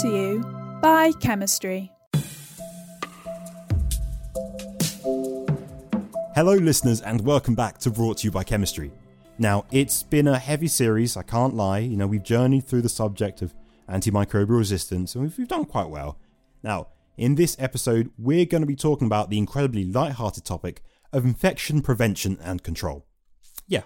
to you by Chemistry. Hello, listeners, and welcome back to Brought to You by Chemistry. Now, it's been a heavy series, I can't lie. You know, we've journeyed through the subject of antimicrobial resistance, and we've, done quite well. Now, in this episode, we're going to be talking about the incredibly light-hearted topic of infection prevention and control. Yeah.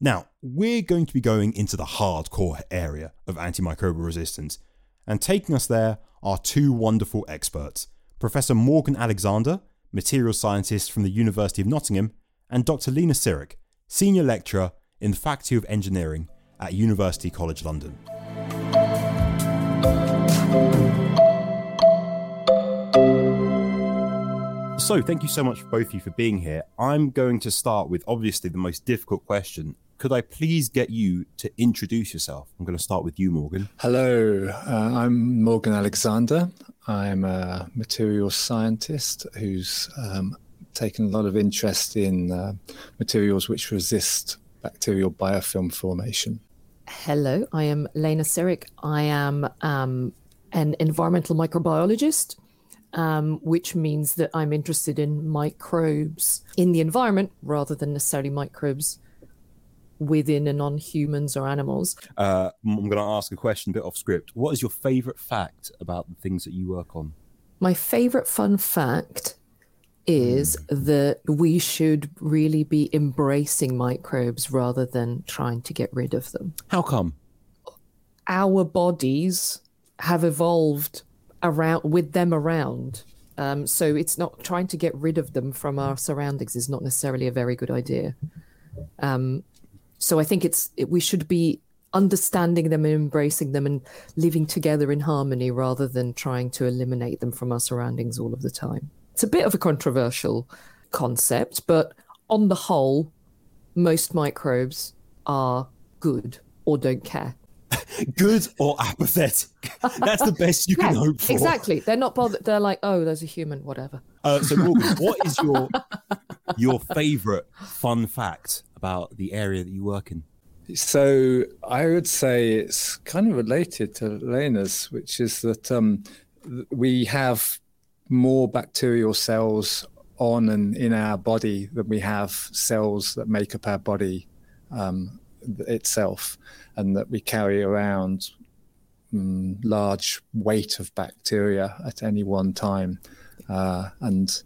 Now, we're going to be going into the hardcore area of antimicrobial resistance, and taking us there are two wonderful experts Professor Morgan Alexander, material scientist from the University of Nottingham, and Dr. Lena Ciric, senior lecturer in the Faculty of Engineering at University College London. So, thank you so much, both of you, for being here. I'm going to start with obviously the most difficult question. Could I please get you to introduce yourself? I'm going to start with you, Morgan. Hello, uh, I'm Morgan Alexander. I'm a material scientist who's um, taken a lot of interest in uh, materials which resist bacterial biofilm formation. Hello, I am Lena Ciric. I am um, an environmental microbiologist um, which means that I'm interested in microbes in the environment rather than necessarily microbes within and on humans or animals. Uh, I'm going to ask a question a bit off script. What is your favorite fact about the things that you work on? My favorite fun fact is mm. that we should really be embracing microbes rather than trying to get rid of them. How come? Our bodies have evolved around with them around. Um, so it's not trying to get rid of them from our surroundings is not necessarily a very good idea. Um, so I think it's it, we should be understanding them and embracing them and living together in harmony rather than trying to eliminate them from our surroundings all of the time. It's a bit of a controversial concept, but on the whole, most microbes are good or don't care. good or apathetic. That's the best you yeah, can hope for. Exactly. They're not bothered. They're like, oh, there's a human, whatever. Uh, so, Morgan, what is your your favourite fun fact about the area that you work in? So, I would say it's kind of related to Lena's, which is that um, we have more bacterial cells on and in our body than we have cells that make up our body um, itself and that we carry around um, large weight of bacteria at any one time. Uh, and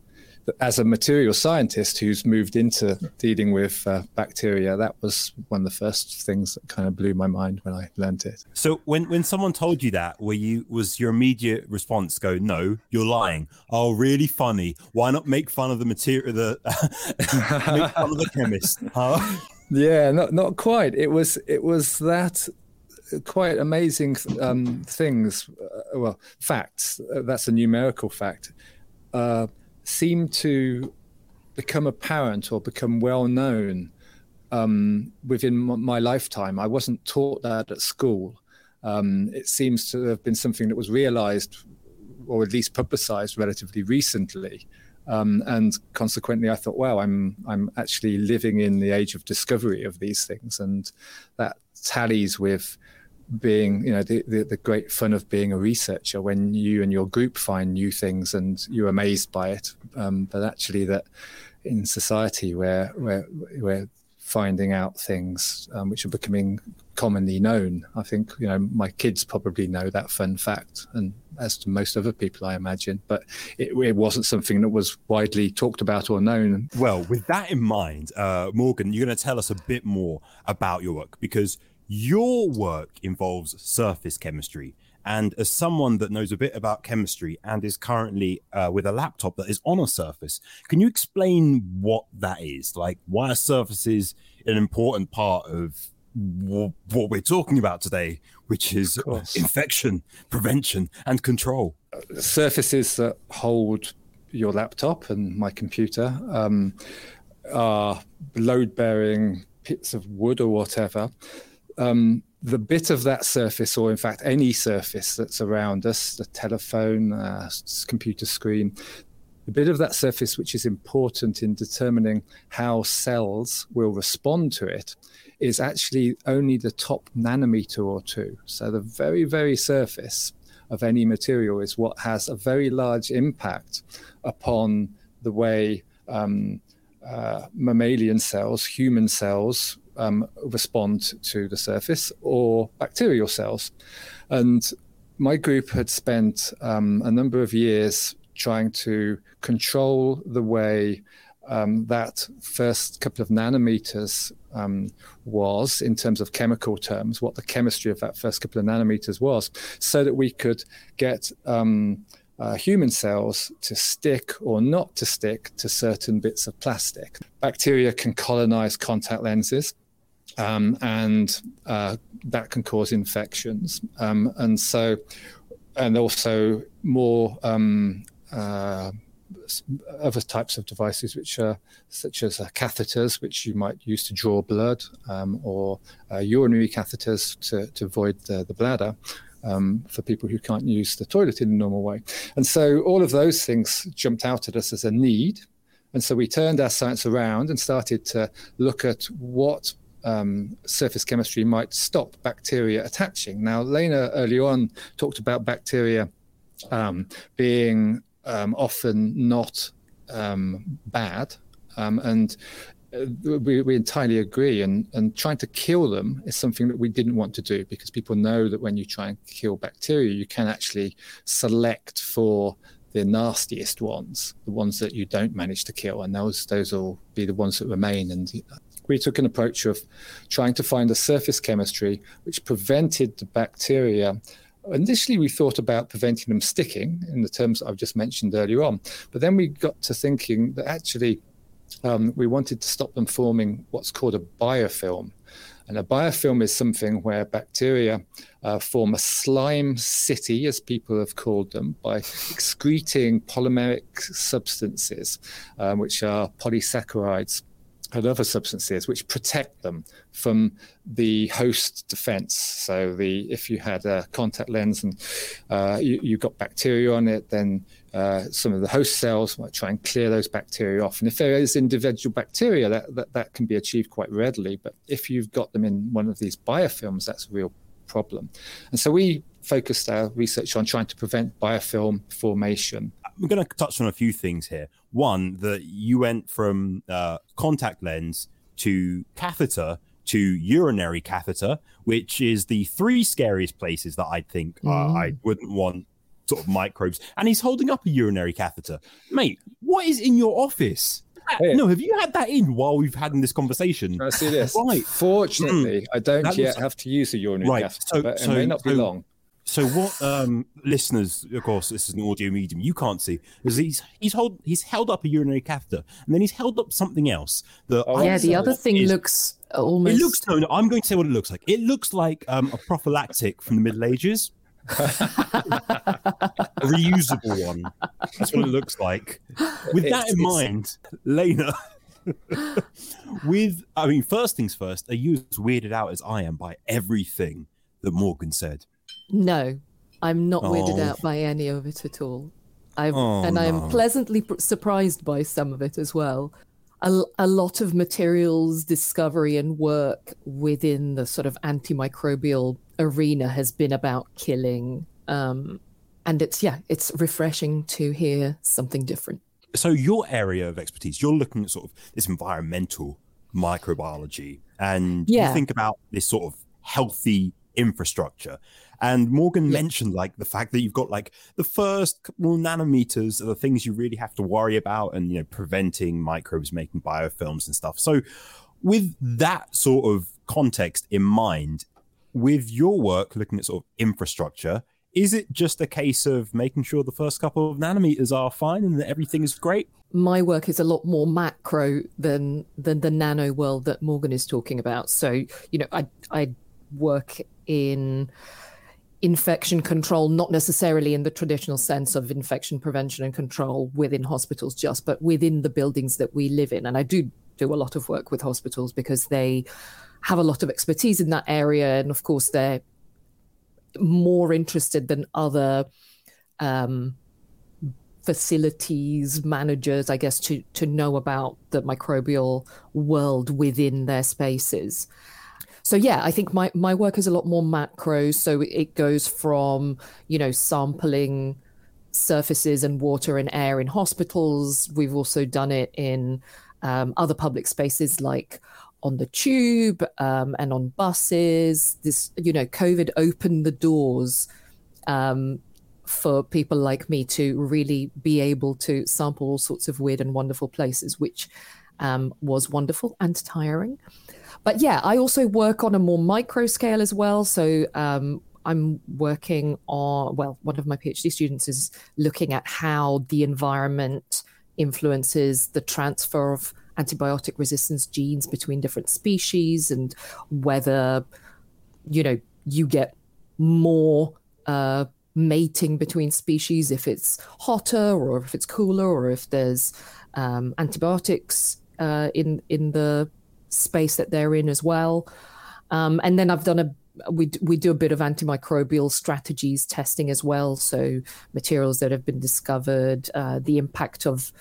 as a material scientist who's moved into dealing with uh, bacteria, that was one of the first things that kind of blew my mind when I learned it. So when, when someone told you that, were you was your immediate response go, "No, you're lying"? Oh, really funny. Why not make fun of the material? The make fun of the chemist? Huh? Yeah, not not quite. It was it was that quite amazing um, things. Uh, well, facts. Uh, that's a numerical fact. Uh, seem to become apparent or become well known um, within my lifetime. I wasn't taught that at school. Um, it seems to have been something that was realized or at least publicized relatively recently. Um, and consequently, I thought, wow, I'm I'm actually living in the age of discovery of these things, and that tallies with being, you know, the, the, the great fun of being a researcher when you and your group find new things and you're amazed by it. Um, but actually, that in society where where where finding out things um, which are becoming commonly known. I think you know my kids probably know that fun fact, and as to most other people, I imagine. But it, it wasn't something that was widely talked about or known. Well, with that in mind, uh, Morgan, you're going to tell us a bit more about your work because your work involves surface chemistry. And as someone that knows a bit about chemistry and is currently uh, with a laptop that is on a surface, can you explain what that is? Like, why are surfaces an important part of w- what we're talking about today, which is infection prevention and control? Surfaces that hold your laptop and my computer um, are load bearing bits of wood or whatever. Um, the bit of that surface, or in fact any surface that's around us, the telephone, uh, computer screen, the bit of that surface which is important in determining how cells will respond to it is actually only the top nanometer or two. So the very, very surface of any material is what has a very large impact upon the way um, uh, mammalian cells, human cells, um, respond to the surface or bacterial cells. And my group had spent um, a number of years trying to control the way um, that first couple of nanometers um, was in terms of chemical terms, what the chemistry of that first couple of nanometers was, so that we could get um, uh, human cells to stick or not to stick to certain bits of plastic. Bacteria can colonize contact lenses. Um, and uh, that can cause infections. Um, and so, and also more um, uh, other types of devices, which are such as uh, catheters, which you might use to draw blood, um, or uh, urinary catheters to, to void the, the bladder. Um, for people who can't use the toilet in a normal way. And so all of those things jumped out at us as a need. And so we turned our science around and started to look at what um, surface chemistry might stop bacteria attaching. Now, Lena early on talked about bacteria um, being um, often not um, bad, um, and uh, we, we, entirely agree. And, and trying to kill them is something that we didn't want to do because people know that when you try and kill bacteria, you can actually select for the nastiest ones, the ones that you don't manage to kill, and those those will be the ones that remain. And we took an approach of trying to find a surface chemistry which prevented the bacteria initially we thought about preventing them sticking in the terms I've just mentioned earlier on. But then we got to thinking that actually um, we wanted to stop them forming what's called a biofilm. And a biofilm is something where bacteria uh, form a slime city, as people have called them, by excreting polymeric substances, um, which are polysaccharides and other substances which protect them from the host defense. So, the if you had a contact lens and uh, you, you, got bacteria on it, then uh, some of the host cells might try and clear those bacteria off. And if there is individual bacteria, that, that, that can be achieved quite readily. But if you've got them in one of these biofilms, that's a real problem. And so we focused our research on trying to prevent biofilm formation I'm going to touch on a few things here. One, that you went from uh, contact lens to catheter to urinary catheter, which is the three scariest places that I think mm. uh, I wouldn't want sort of microbes. And he's holding up a urinary catheter. Mate, what is in your office? Hey. No, have you had that in while we've had in this conversation? I see this. Right. Fortunately, mm. I don't that yet was... have to use a urinary right. catheter, so, but it so, may not be so, long. So what um, listeners, of course, this is an audio medium, you can't see, is he's he's hold he's held up a urinary catheter, and then he's held up something else. The oh, yeah, the other thing is, looks almost. It looks. No, no, I'm going to say what it looks like. It looks like um, a prophylactic from the Middle Ages. a reusable one. That's what it looks like. With it's, that in mind, Lena. with, I mean, first things first, are you as weirded out as I am by everything that Morgan said? No, I'm not oh. weirded out by any of it at all. Oh, and I'm pleasantly pr- surprised by some of it as well. A, a, lot of materials discovery and work within the sort of antimicrobial arena has been about killing. Um, and it's, yeah, it's refreshing to hear something different. So, your area of expertise, you're looking at sort of this environmental microbiology, and yeah. you think about this sort of healthy infrastructure. And Morgan yeah. mentioned like the fact that you've got like the first couple nanometers are the things you really have to worry about and, you know, preventing microbes making biofilms and stuff. So, with that sort of context in mind, with your work looking at sort of infrastructure, is it just a case of making sure the first couple of nanometers are fine and that everything is great? My work is a lot more macro than than the nano world that Morgan is talking about. So, you know, I I work in infection control, not necessarily in the traditional sense of infection prevention and control within hospitals, just, but within the buildings that we live in. And I do do a lot of work with hospitals because they have a lot of expertise in that area. And of course, they're more interested than other um, facilities managers, I guess, to, to know about the microbial world within their spaces. So yeah, I think my my work is a lot more macro. So it goes from you know sampling surfaces and water and air in hospitals. We've also done it in um, other public spaces like on the tube um, and on buses. This, you know, COVID opened the doors um, for people like me to really be able to sample all sorts of weird and wonderful places, which um, was wonderful and tiring. But yeah, I also work on a more micro scale as well. So um, I'm working on, well, one of my PhD students is looking at how the environment influences the transfer of antibiotic resistance genes between different species and whether, you know, you get more uh, mating between species if it's hotter or if it's cooler or if there's um, antibiotics uh, in in the space that they're in as well. Um, and then I've done a we we do a bit of antimicrobial strategies testing as well. So materials that have been discovered, uh, the impact of,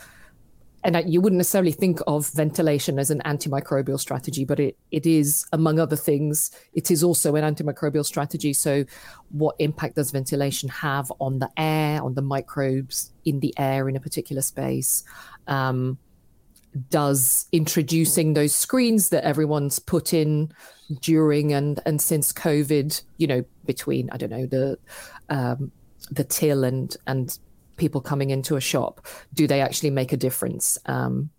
and you wouldn't necessarily think of ventilation as an antimicrobial strategy, but it it is among other things. It is also an antimicrobial strategy. So, what impact does ventilation have on the air, on the microbes in the air in a particular space? Um, does introducing those screens that everyone's put in during and and since COVID, you know, between I don't know the um, the till and and people coming into a shop, do they actually make a difference? Um,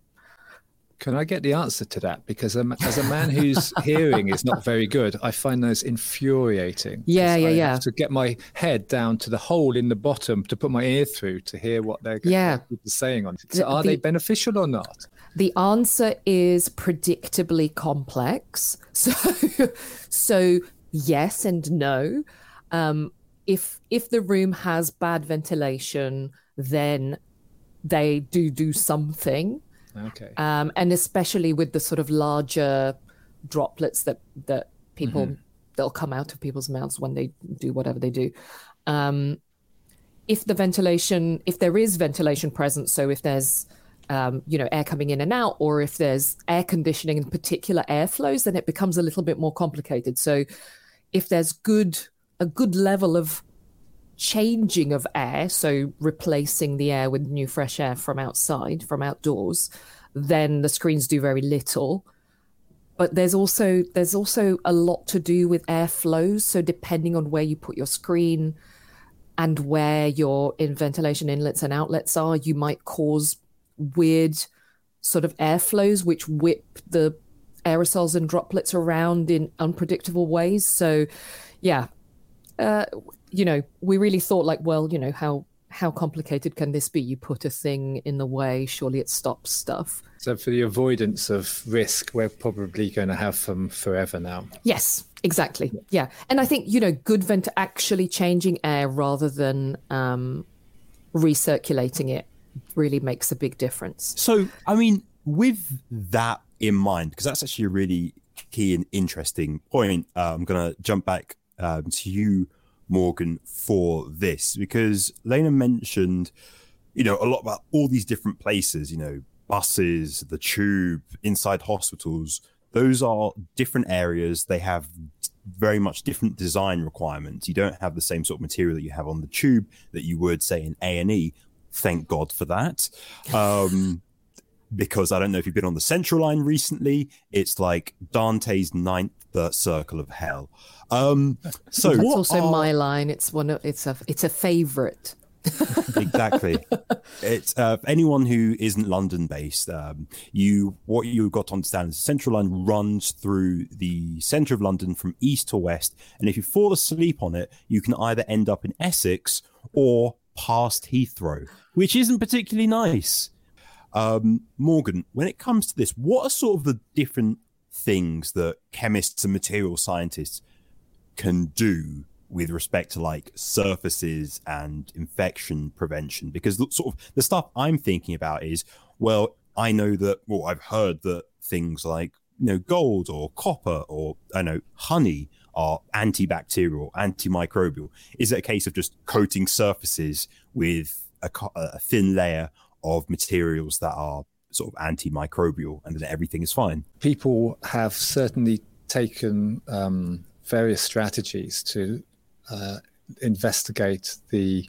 can I get the answer to that? Because um, as a man whose hearing is not very good, I find those infuriating. Yeah, yeah, I yeah. to get my head down to the hole in the bottom to put my ear through to hear what they're yeah. saying on it. So, are the, they beneficial or not? The answer is predictably complex. So, so yes and no. Um, if if the room has bad ventilation, then they do do something. Okay. Um, and especially with the sort of larger droplets that that people mm-hmm. they'll come out of people's mouths when they do whatever they do. Um, if the ventilation, if there is ventilation present, so if there's um, you know, air coming in and out, or if there's air conditioning in particular airflows, then it becomes a little bit more complicated. So, if there's good a good level of changing of air, so replacing the air with new fresh air from outside, from outdoors, then the screens do very little. But there's also there's also a lot to do with air flows. So depending on where you put your screen and where your in ventilation inlets and outlets are, you might cause weird sort of air flows which whip the aerosols and droplets around in unpredictable ways. So, yeah, uh, you know, we really thought like, well, you know, how how complicated can this be? You put a thing in the way, surely it stops stuff. So, for the avoidance of risk, we're probably going to have them forever now. Yes, exactly. Yeah, and I think you know, good vent actually changing air rather than um, recirculating it really makes a big difference. So, I mean, with that in mind, because that's actually a really key and interesting point, uh, I'm going to jump back um, to you, Morgan, for this, because Lena mentioned, you know, a lot about all these different places, you know, buses, the tube, inside hospitals. Those are different areas. They have very much different design requirements. You don't have the same sort of material that you have on the tube that you would say in A and E, Thank God for that. Um, because I don't know if you've been on the Central Line recently. It's like Dante's ninth circle of hell. Um, so it's also are... my line. It's one. Of, it's a. It's a favorite. exactly. It's uh, anyone who isn't London based. Um, you what you've got to understand is the Central Line runs through the centre of London from east to west, and if you fall asleep on it, you can either end up in Essex or past Heathrow, which isn't particularly nice. Um, Morgan, when it comes to this, what are sort of the different things that chemists and material scientists can do with respect to like surfaces and infection prevention? Because sort of the stuff I'm thinking about is, well, I know that, well, I've heard that things like, you know, gold or copper or I know honey are antibacterial, antimicrobial? Is it a case of just coating surfaces with a, a thin layer of materials that are sort of antimicrobial and then everything is fine? People have certainly taken um, various strategies to uh, investigate the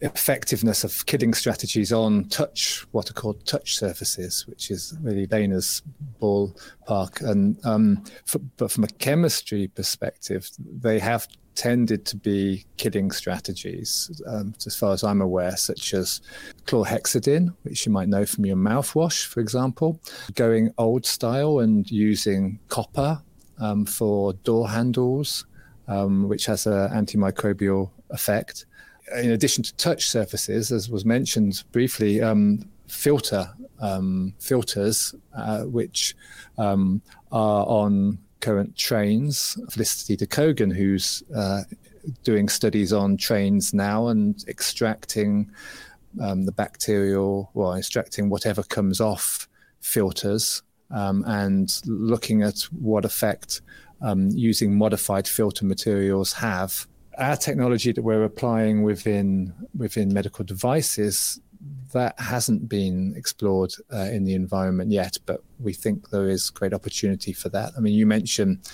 effectiveness of killing strategies on touch, what are called touch surfaces, which is really Dana's ballpark. And um, for, but from a chemistry perspective, they have tended to be killing strategies, um, as far as I'm aware, such as chlorhexidine, which you might know from your mouthwash, for example, going old style and using copper um, for door handles, um, which has an antimicrobial effect in addition to touch surfaces, as was mentioned briefly, um, filter um, filters, uh, which um, are on current trains. Felicity de Cogan, who's uh, doing studies on trains now and extracting um, the bacterial, well, extracting whatever comes off filters um, and looking at what effect um, using modified filter materials have our technology that we're applying within within medical devices that hasn't been explored uh, in the environment yet, but we think there is great opportunity for that. I mean, you mentioned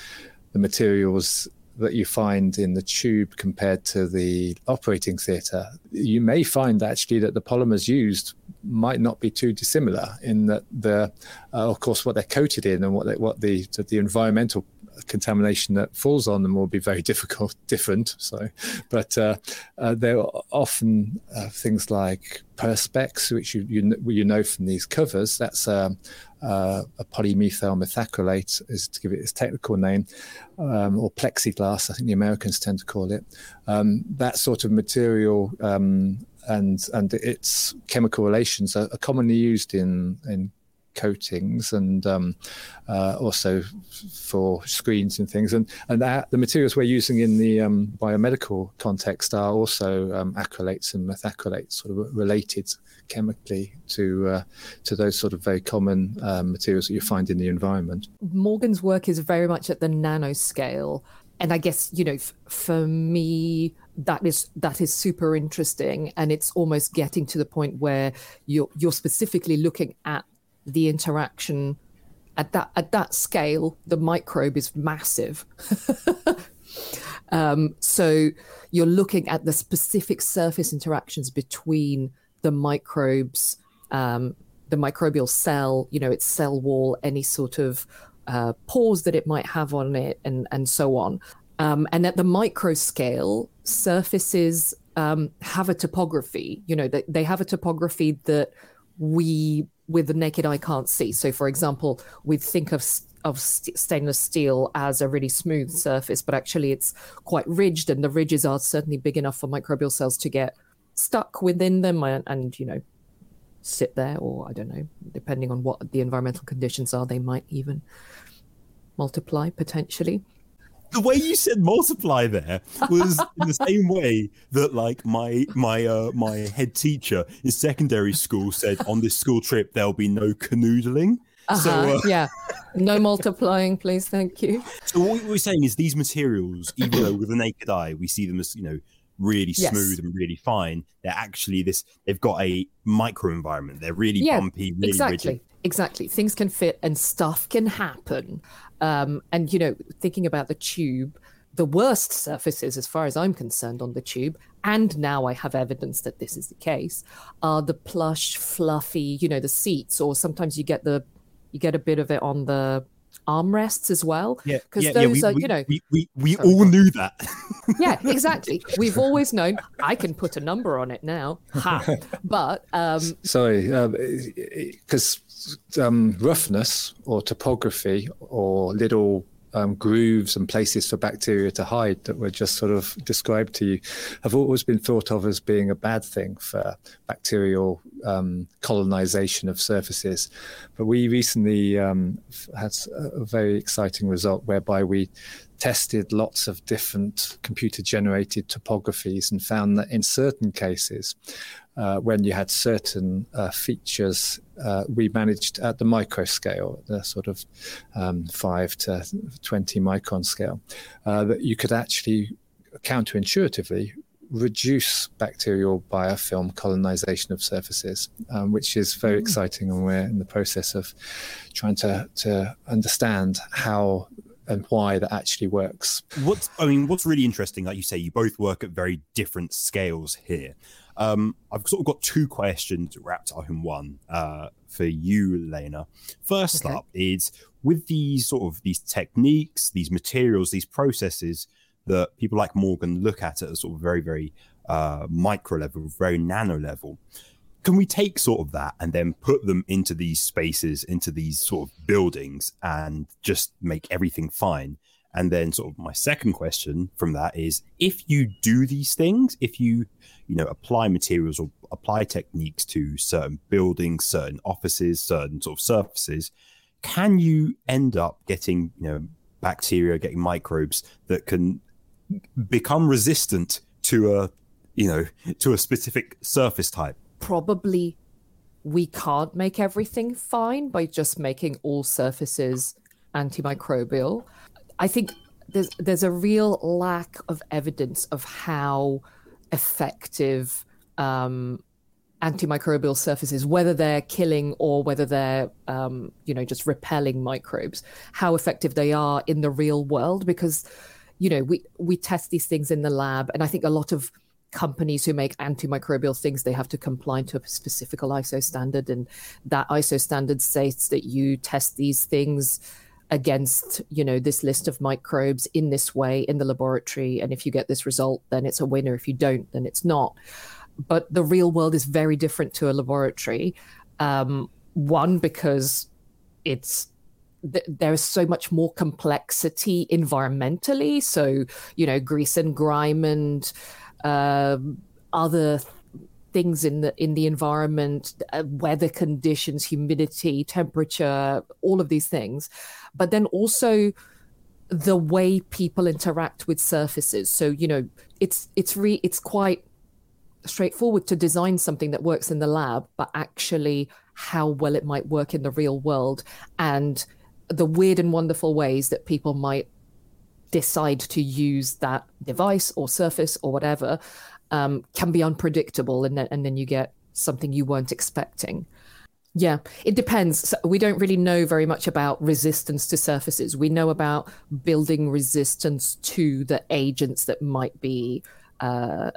the materials that you find in the tube compared to the operating theatre. You may find actually that the polymers used might not be too dissimilar in that the, uh, of course, what they're coated in and what they, what the the environmental contamination that falls on them will be very difficult, different. So, but uh, uh, there are often uh, things like perspex, which you, you you know from these covers. That's um, uh, a polymethyl methacrylate, is to give it its technical name, um, or plexiglass. I think the Americans tend to call it. Um, that sort of material. Um, and and its chemical relations are, are commonly used in in coatings and um, uh, also for screens and things. And and that, the materials we're using in the um, biomedical context are also um, acrylates and methacrylates, sort of related chemically to uh, to those sort of very common um, materials that you find in the environment. Morgan's work is very much at the nanoscale. And I guess you know, f- for me, that is that is super interesting, and it's almost getting to the point where you're you're specifically looking at the interaction at that at that scale the microbe is massive. Um, so you're looking at the specific surface interactions between the microbes um, the microbial cell you know its cell wall any sort of uh, pores that it might have on it and and so on. Um, and at the micro scale surfaces um, have a topography. You know they, they have a topography that we with the naked eye can't see. So, for example, we think of of stainless steel as a really smooth surface, but actually it's quite ridged, and the ridges are certainly big enough for microbial cells to get stuck within them and, and you know sit there, or I don't know, depending on what the environmental conditions are, they might even multiply potentially the way you said multiply there was in the same way that like my my uh, my head teacher in secondary school said on this school trip there'll be no canoodling. Uh-huh, so, uh, yeah, no multiplying, please, thank you. So what we're saying is these materials, even though with the naked eye we see them as you know really smooth yes. and really fine, they're actually this. They've got a micro environment. They're really yeah, bumpy, really exactly. rigid. Exactly. Things can fit and stuff can happen. Um, and, you know, thinking about the tube, the worst surfaces, as far as I'm concerned, on the tube, and now I have evidence that this is the case, are the plush, fluffy, you know, the seats, or sometimes you get the you get a bit of it on the armrests as well. Yeah, because yeah, those yeah, we, are, you know, we we, we all knew that. yeah, exactly. We've always known. I can put a number on it now. Ha! But um, sorry, because um, roughness or topography or little um, grooves and places for bacteria to hide that were just sort of described to you have always been thought of as being a bad thing for bacterial um, colonization of surfaces. But we recently um, had a very exciting result whereby we tested lots of different computer generated topographies and found that in certain cases, uh, when you had certain uh, features, uh, we managed at the micro scale, the sort of um, 5 to 20 micron scale, uh, that you could actually counterintuitively reduce bacterial biofilm colonization of surfaces, um, which is very mm. exciting. And we're in the process of trying to, to understand how and why that actually works. What's I mean, what's really interesting, like you say, you both work at very different scales here. Um, I've sort of got two questions wrapped up in one uh, for you, Lena. First okay. up is with these sort of these techniques, these materials, these processes that people like Morgan look at at a sort of very, very uh, micro level, very nano level. Can we take sort of that and then put them into these spaces, into these sort of buildings, and just make everything fine? And then, sort of, my second question from that is: if you do these things, if you, you know, apply materials or apply techniques to certain buildings, certain offices, certain sort of surfaces, can you end up getting, you know, bacteria, getting microbes that can become resistant to a you know to a specific surface type? Probably we can't make everything fine by just making all surfaces antimicrobial i think there's there's a real lack of evidence of how effective um, antimicrobial surfaces, whether they're killing or whether they're, um, you know, just repelling microbes, how effective they are in the real world. Because you know, we we test these things in the lab, and I think a lot of companies who make antimicrobial things they have to comply to a specific ISO standard, and that ISO standard states that you test these things against you know this list of microbes in this way in the laboratory. And if you get this result then it's a winner. If you don't then it's not. But the real world is very different to a laboratory. Um, one because it's th- there is so much more complexity environmentally. So, you know, grease and grime and uh, other things in the in the environment, uh, weather conditions, humidity, temperature, all of these things, but then also the way people interact with surfaces. So, you know, it's it's re it's quite straightforward to design something that works in the lab, but actually how well it might work in the real world and the weird and wonderful ways that people might decide to use that device or surface or whatever um, can be unpredictable, and then and then you get something you weren't expecting. Yeah, it depends. So we don't really know very much about resistance to surfaces. We know about building resistance to the agents that might be uh,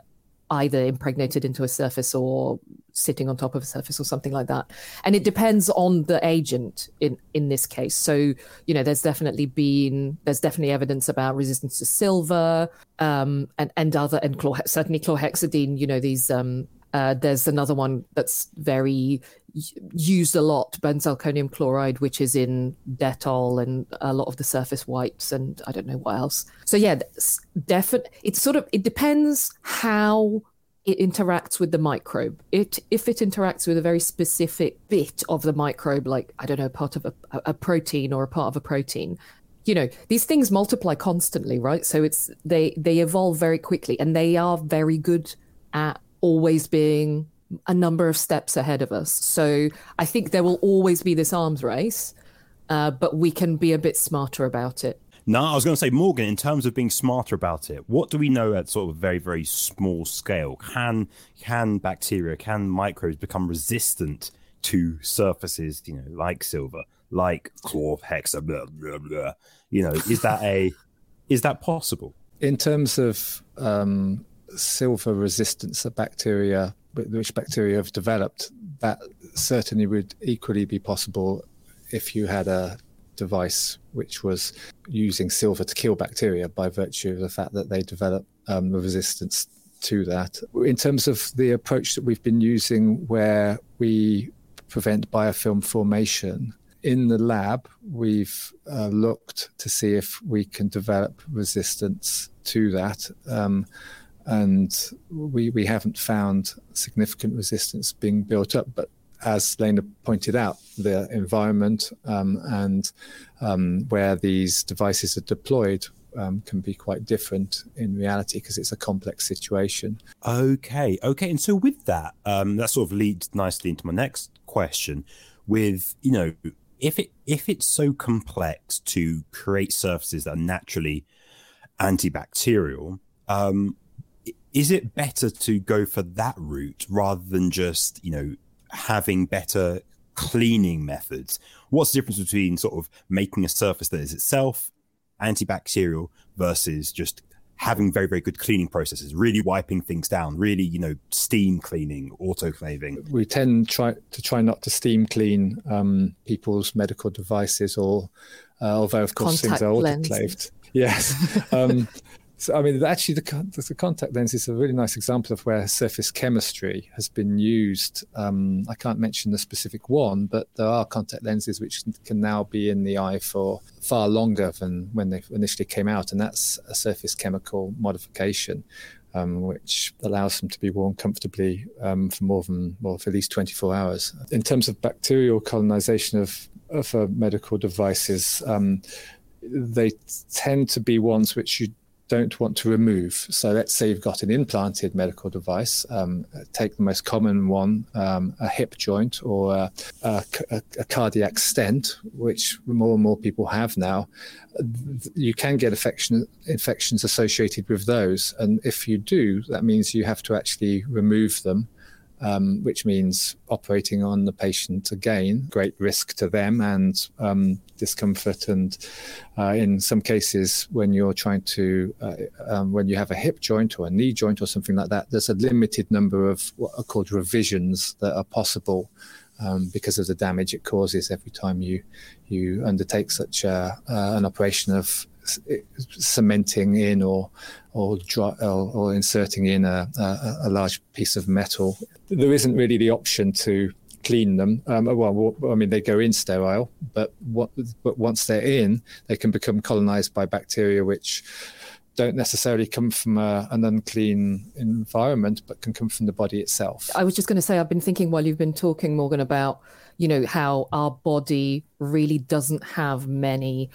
either impregnated into a surface or sitting on top of a surface or something like that. And it depends on the agent in in this case. So you know, there's definitely been there's definitely evidence about resistance to silver um, and and other and chlor, certainly chlorhexidine. You know, these um, uh, there's another one that's very used a lot, benzalkonium chloride, which is in Dettol and a lot of the surface wipes, and I don't know what else. So yeah, definitely, it's sort of it depends how it interacts with the microbe. It if it interacts with a very specific bit of the microbe, like I don't know, part of a, a protein or a part of a protein, you know these things multiply constantly right so it's they they evolve very quickly and they are very good at always being a number of steps ahead of us. So I think there will always be this arms race, uh, but we can be a bit smarter about it. No, I was going to say, Morgan, in terms of being smarter about it, what do we know at sort of a very, very small scale? Can can bacteria, can microbes become resistant to surfaces, you know, like silver, like chlor, hexa, blah, blah, blah. You know, is that a is that possible? In terms of um, silver resistance of bacteria, which bacteria have developed, that certainly would equally be possible if you had a device which was using silver to kill bacteria by virtue of the fact that they develop um, a resistance to that. In terms of the approach that we've been using, where we prevent biofilm formation, in the lab, we've uh, looked to see if we can develop resistance to that. Um, and we we haven't found significant resistance being built up. But as Lena pointed out, the environment um, and um, where these devices are deployed um, can be quite different in reality because it's a complex situation. Okay, okay, and so with that, um, that sort of leads nicely into my next question. With you know, if it if it's so complex to create surfaces that are naturally antibacterial, um, is it better to go for that route rather than just you know having better cleaning methods? What's the difference between sort of making a surface that is itself antibacterial versus just having very very good cleaning processes really wiping things down really you know steam cleaning autoclaving? We tend try to try not to steam clean um, people's medical devices or uh, although of course Contact things are lenses. autoclaved. Yes. Um, so i mean actually the, the contact lens is a really nice example of where surface chemistry has been used um, i can't mention the specific one but there are contact lenses which can now be in the eye for far longer than when they initially came out and that's a surface chemical modification um, which allows them to be worn comfortably um, for more than well for at least 24 hours. In terms of bacterial colonization of of uh, medical devices, um, they tend to be ones which you don't want to remove. So let's say you've got an implanted medical device. Um, take the most common one, um, a hip joint or a, a, a, cardiac stent, which more and more people have now. You can get infection, infections associated with those. And if you do, that means you have to actually remove them um, which means operating on the patient again, great risk to them and um, discomfort. And uh, in some cases, when you're trying to, uh, um, when you have a hip joint or a knee joint or something like that, there's a limited number of what are called revisions that are possible. Um, because of the damage it causes every time you you undertake such a, uh, an operation of cementing in or or, dry, or, or inserting in a, a, a, large piece of metal. There isn't really the option to clean them. Um, well, I mean, they go in sterile, but what, but once they're in, they can become colonized by bacteria which don't necessarily come from a, an unclean environment, but can come from the body itself. I was just going to say, I've been thinking while you've been talking, Morgan, about you know how our body really doesn't have many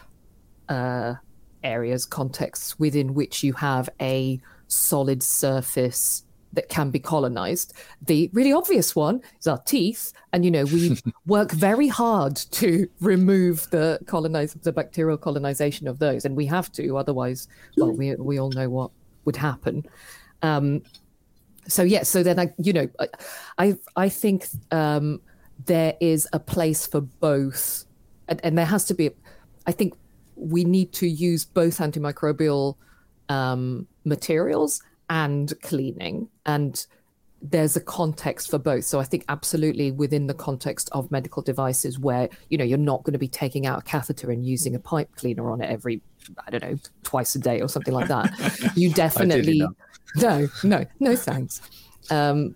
uh, areas, contexts within which you have a solid surface that can be colonized. The really obvious one is our teeth, and you know we work very hard to remove the colonize the bacterial colonization of those, and we have to, otherwise, well, we we all know what would happen. Um, so yeah, so then I, you know, I I think um, there is a place for both, and, and there has to be. I think we need to use both antimicrobial um, materials and cleaning. And there's a context for both. So I think absolutely within the context of medical devices where, you know, you're not going to be taking out a catheter and using a pipe cleaner on it every, I don't know, twice a day or something like that. You definitely, no, no, no, thanks. Um,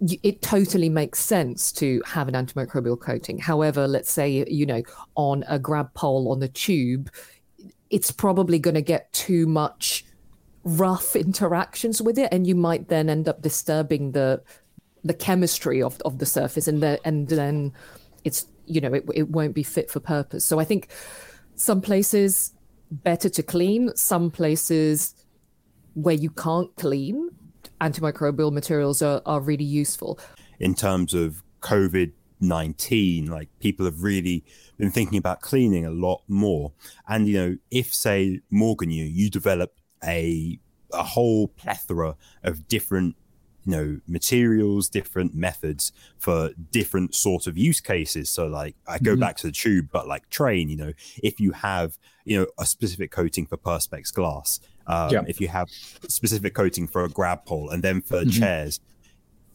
it totally makes sense to have an antimicrobial coating. However, let's say, you know, on a grab pole on the tube, it's probably going to get too much rough interactions with it, and you might then end up disturbing the the chemistry of, of the surface, and the, and then it's you know it, it won't be fit for purpose. So I think some places better to clean, some places where you can't clean antimicrobial materials are, are really useful. In terms of COVID 19, like people have really been thinking about cleaning a lot more. And, you know, if, say, Morgan, you, you develop a, a whole plethora of different you know materials different methods for different sort of use cases so like i go mm-hmm. back to the tube but like train you know if you have you know a specific coating for perspex glass um, yeah. If you have specific coating for a grab pole and then for mm-hmm. chairs,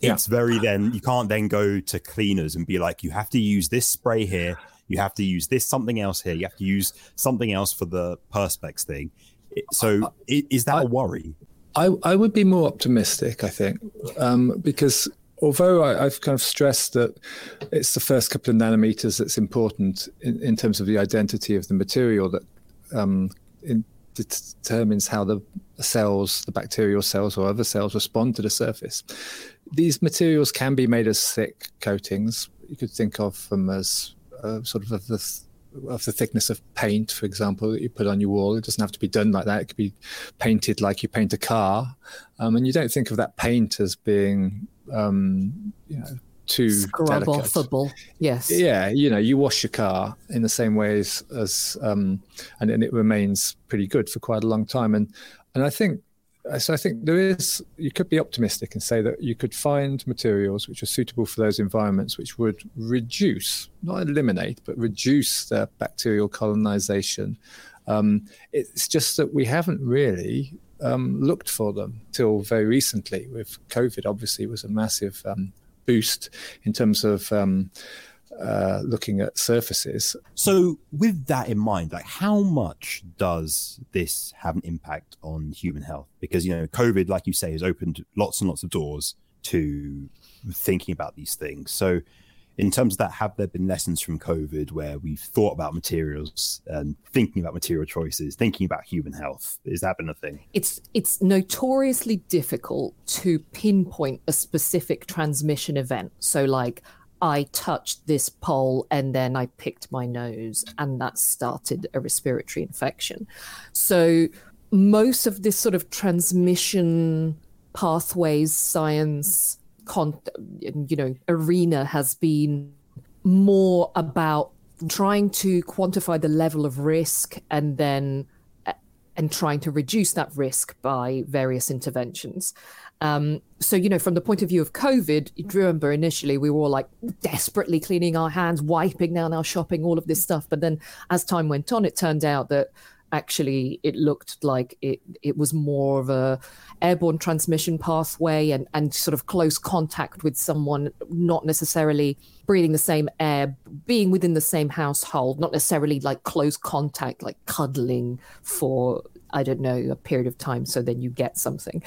it's yeah. very then you can't then go to cleaners and be like, you have to use this spray here, you have to use this something else here, you have to use something else for the perspex thing. So uh, is that I, a worry? I, I would be more optimistic, I think, um, because although I, have kind of stressed that it's the first couple of nanometers that's important in, in terms of the identity of the material that um, in, determines how the cells, the bacterial cells or other cells respond to the surface. These materials can be made as thick coatings. You could think of them as uh, sort of the of the thickness of paint, for example, that you put on your wall. It doesn't have to be done like that. It could be painted like you paint a car, um, and you don't think of that paint as being, um, you know, too scrub offable. Yes. Yeah, you know, you wash your car in the same ways as, um, and, and it remains pretty good for quite a long time. And and I think so. I think there is. You could be optimistic and say that you could find materials which are suitable for those environments, which would reduce, not eliminate, but reduce the bacterial colonization. Um, it's just that we haven't really um, looked for them till very recently. With COVID, obviously, was a massive um, boost in terms of um, uh, looking at surfaces. So, with that in mind, like how much does this have an impact on human health? Because you know, COVID, like you say, has opened lots and lots of doors to thinking about these things. So, in terms of that, have there been lessons from COVID where we've thought about materials and thinking about material choices, thinking about human health? Is that been a thing? It's it's notoriously difficult to pinpoint a specific transmission event. So, like I touched this pole and then I picked my nose, and that started a respiratory infection. So, most of this sort of transmission pathways science, con- you know, arena has been more about trying to quantify the level of risk and then and trying to reduce that risk by various interventions. Um, so, you know, from the point of view of COVID, you remember initially we were all like desperately cleaning our hands, wiping down our shopping, all of this stuff. But then as time went on, it turned out that actually it looked like it, it was more of a airborne transmission pathway and, and sort of close contact with someone, not necessarily breathing the same air, being within the same household, not necessarily like close contact, like cuddling for I don't know, a period of time, so then you get something.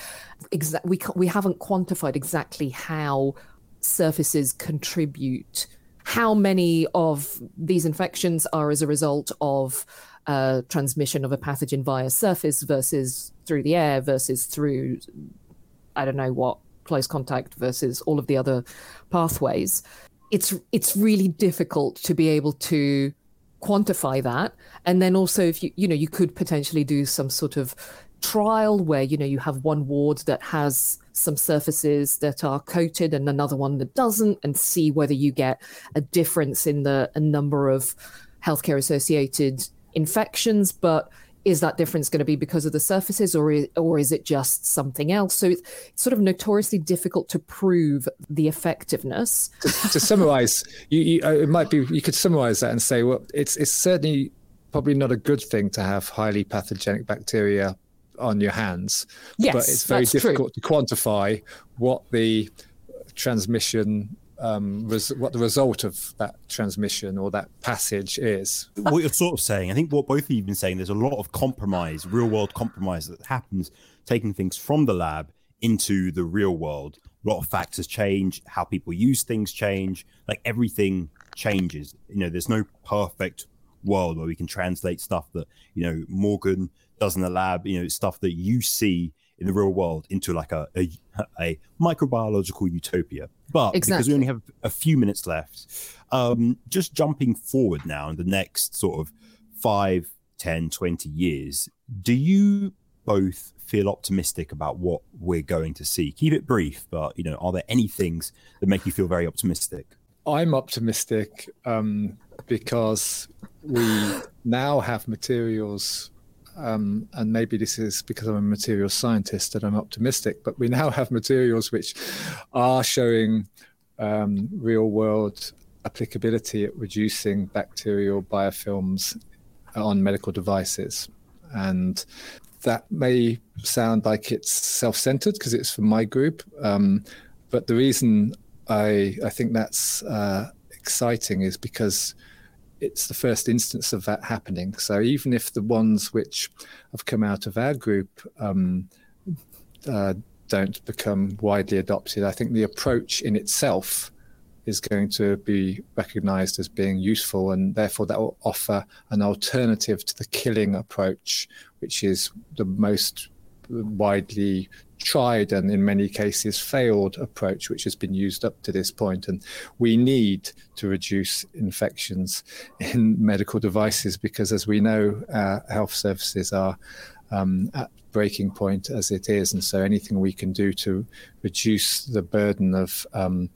Exa- we we haven't quantified exactly how surfaces contribute. How many of these infections are as a result of uh, transmission of a pathogen via surface versus through the air versus through I don't know what close contact versus all of the other pathways. It's it's really difficult to be able to quantify that. And then also if you you know you could potentially do some sort of trial where you know you have one ward that has some surfaces that are coated and another one that doesn't and see whether you get a difference in the a number of healthcare associated infections. But is that difference going to be because of the surfaces or is, or is it just something else? So it's sort of notoriously difficult to prove the effectiveness. To, to summarize you, you, uh, it might be you could summarize that and say well it's it's certainly probably not a good thing to have highly pathogenic bacteria on your hands. Yes, but it's very difficult true. to quantify what the transmission um, res- what the result of that transmission or that passage is. What you're sort of saying, I think what both of you have been saying, there's a lot of compromise, real world compromise that happens, taking things from the lab into the real world. A lot of factors change, how people use things change, like everything changes. You know, there's no perfect world where we can translate stuff that, you know, Morgan does in the lab, you know, stuff that you see in the real world into like a, a, a microbiological utopia. But exactly. because we only have a few minutes left, um, just jumping forward now in the next sort of five, 10, 20 years, do you both feel optimistic about what we're going to see? Keep it brief, but you know, are there any things that make you feel very optimistic? I'm optimistic um, because we now have materials um, and maybe this is because I'm a material scientist that I'm optimistic, but we now have materials which are showing um, real world applicability at reducing bacterial biofilms on medical devices. And that may sound like it's self centered because it's from my group. Um, but the reason I, I think that's uh, exciting is because it's the first instance of that happening. So even if the ones which have come out of our group um, uh, don't become widely adopted, I think the approach in itself is going to be recognized as being useful, and therefore that will offer an alternative to the killing approach, which is the most widely tried and in many cases failed approach which has been used up to this point. And we need to reduce infections in medical devices because as we know health services are um, at breaking point as it is. And so anything we can do to reduce the burden of um,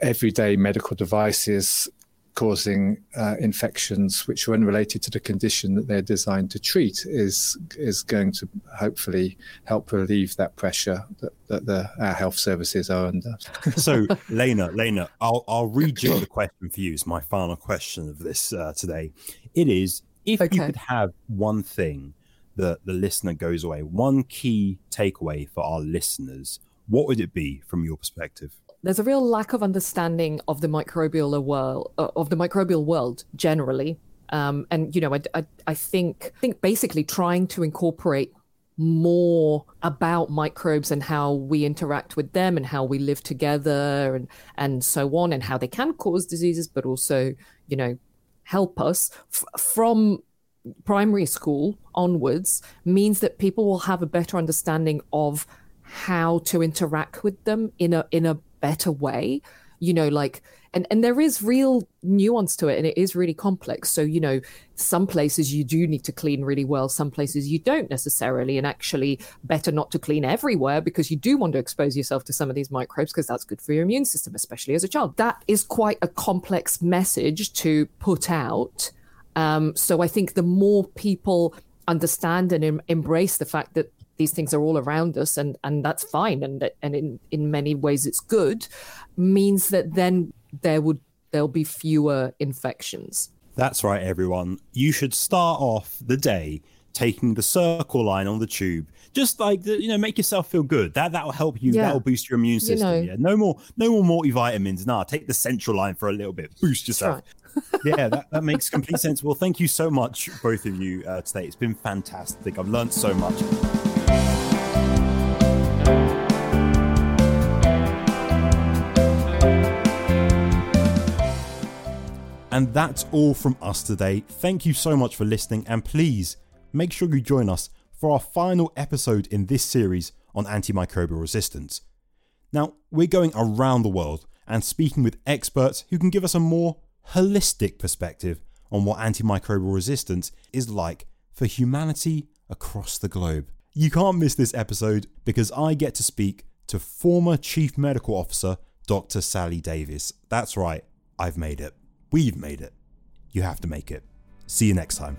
everyday medical devices causing uh, infections which are unrelated to the condition that they're designed to treat is is going to hopefully help relieve that pressure that, that the, our health services are under. so, Lena, Lena, I'll I'll rejig the question for you. It's my final question of this uh, today. It is: If you could have one thing that the listener goes away, one key takeaway for our listeners, what would it be from your perspective? There's a real lack of understanding of the microbial world uh, of the microbial world generally. Um, and you know I, I, I think I think basically trying to incorporate more about microbes and how we interact with them and how we live together and and so on and how they can cause diseases but also you know help us f- from primary school onwards means that people will have a better understanding of how to interact with them in a in a better way you know like and and there is real nuance to it and it is really complex. So you know some places you do need to clean really well some places you don't necessarily and actually better not to clean everywhere because you do want to expose yourself to some of these microbes because that's good for your immune system especially as a child. That is quite a complex message to put out. Um, so I think the more people understand and em- embrace the fact that these things are all around us and and that's fine and and in in many ways it's good means that then there would there'll be fewer infections That's right, everyone. You should start off the day taking the circle line on the tube. Just like you know, make yourself feel good. That that'll help you. Yeah. That'll boost your immune system. know. Yeah. No more no more multivitamins. Nah, take the central line for a little bit. Boost yourself. yeah, that, that makes complete sense. Well, thank you so much, both of you, uh, today. It's been fantastic. I've learned so much. And that's all from us today. Thank you so much for listening, and please make sure you join us for our final episode in this series on antimicrobial resistance. Now, we're going around the world and speaking with experts who can give us a more holistic perspective on what antimicrobial resistance is like for humanity across the globe. You can't miss this episode because I get to speak to former Chief Medical Officer Dr. Sally Davies. That's right, I've made it. We've made it. You have to make it. See you next time.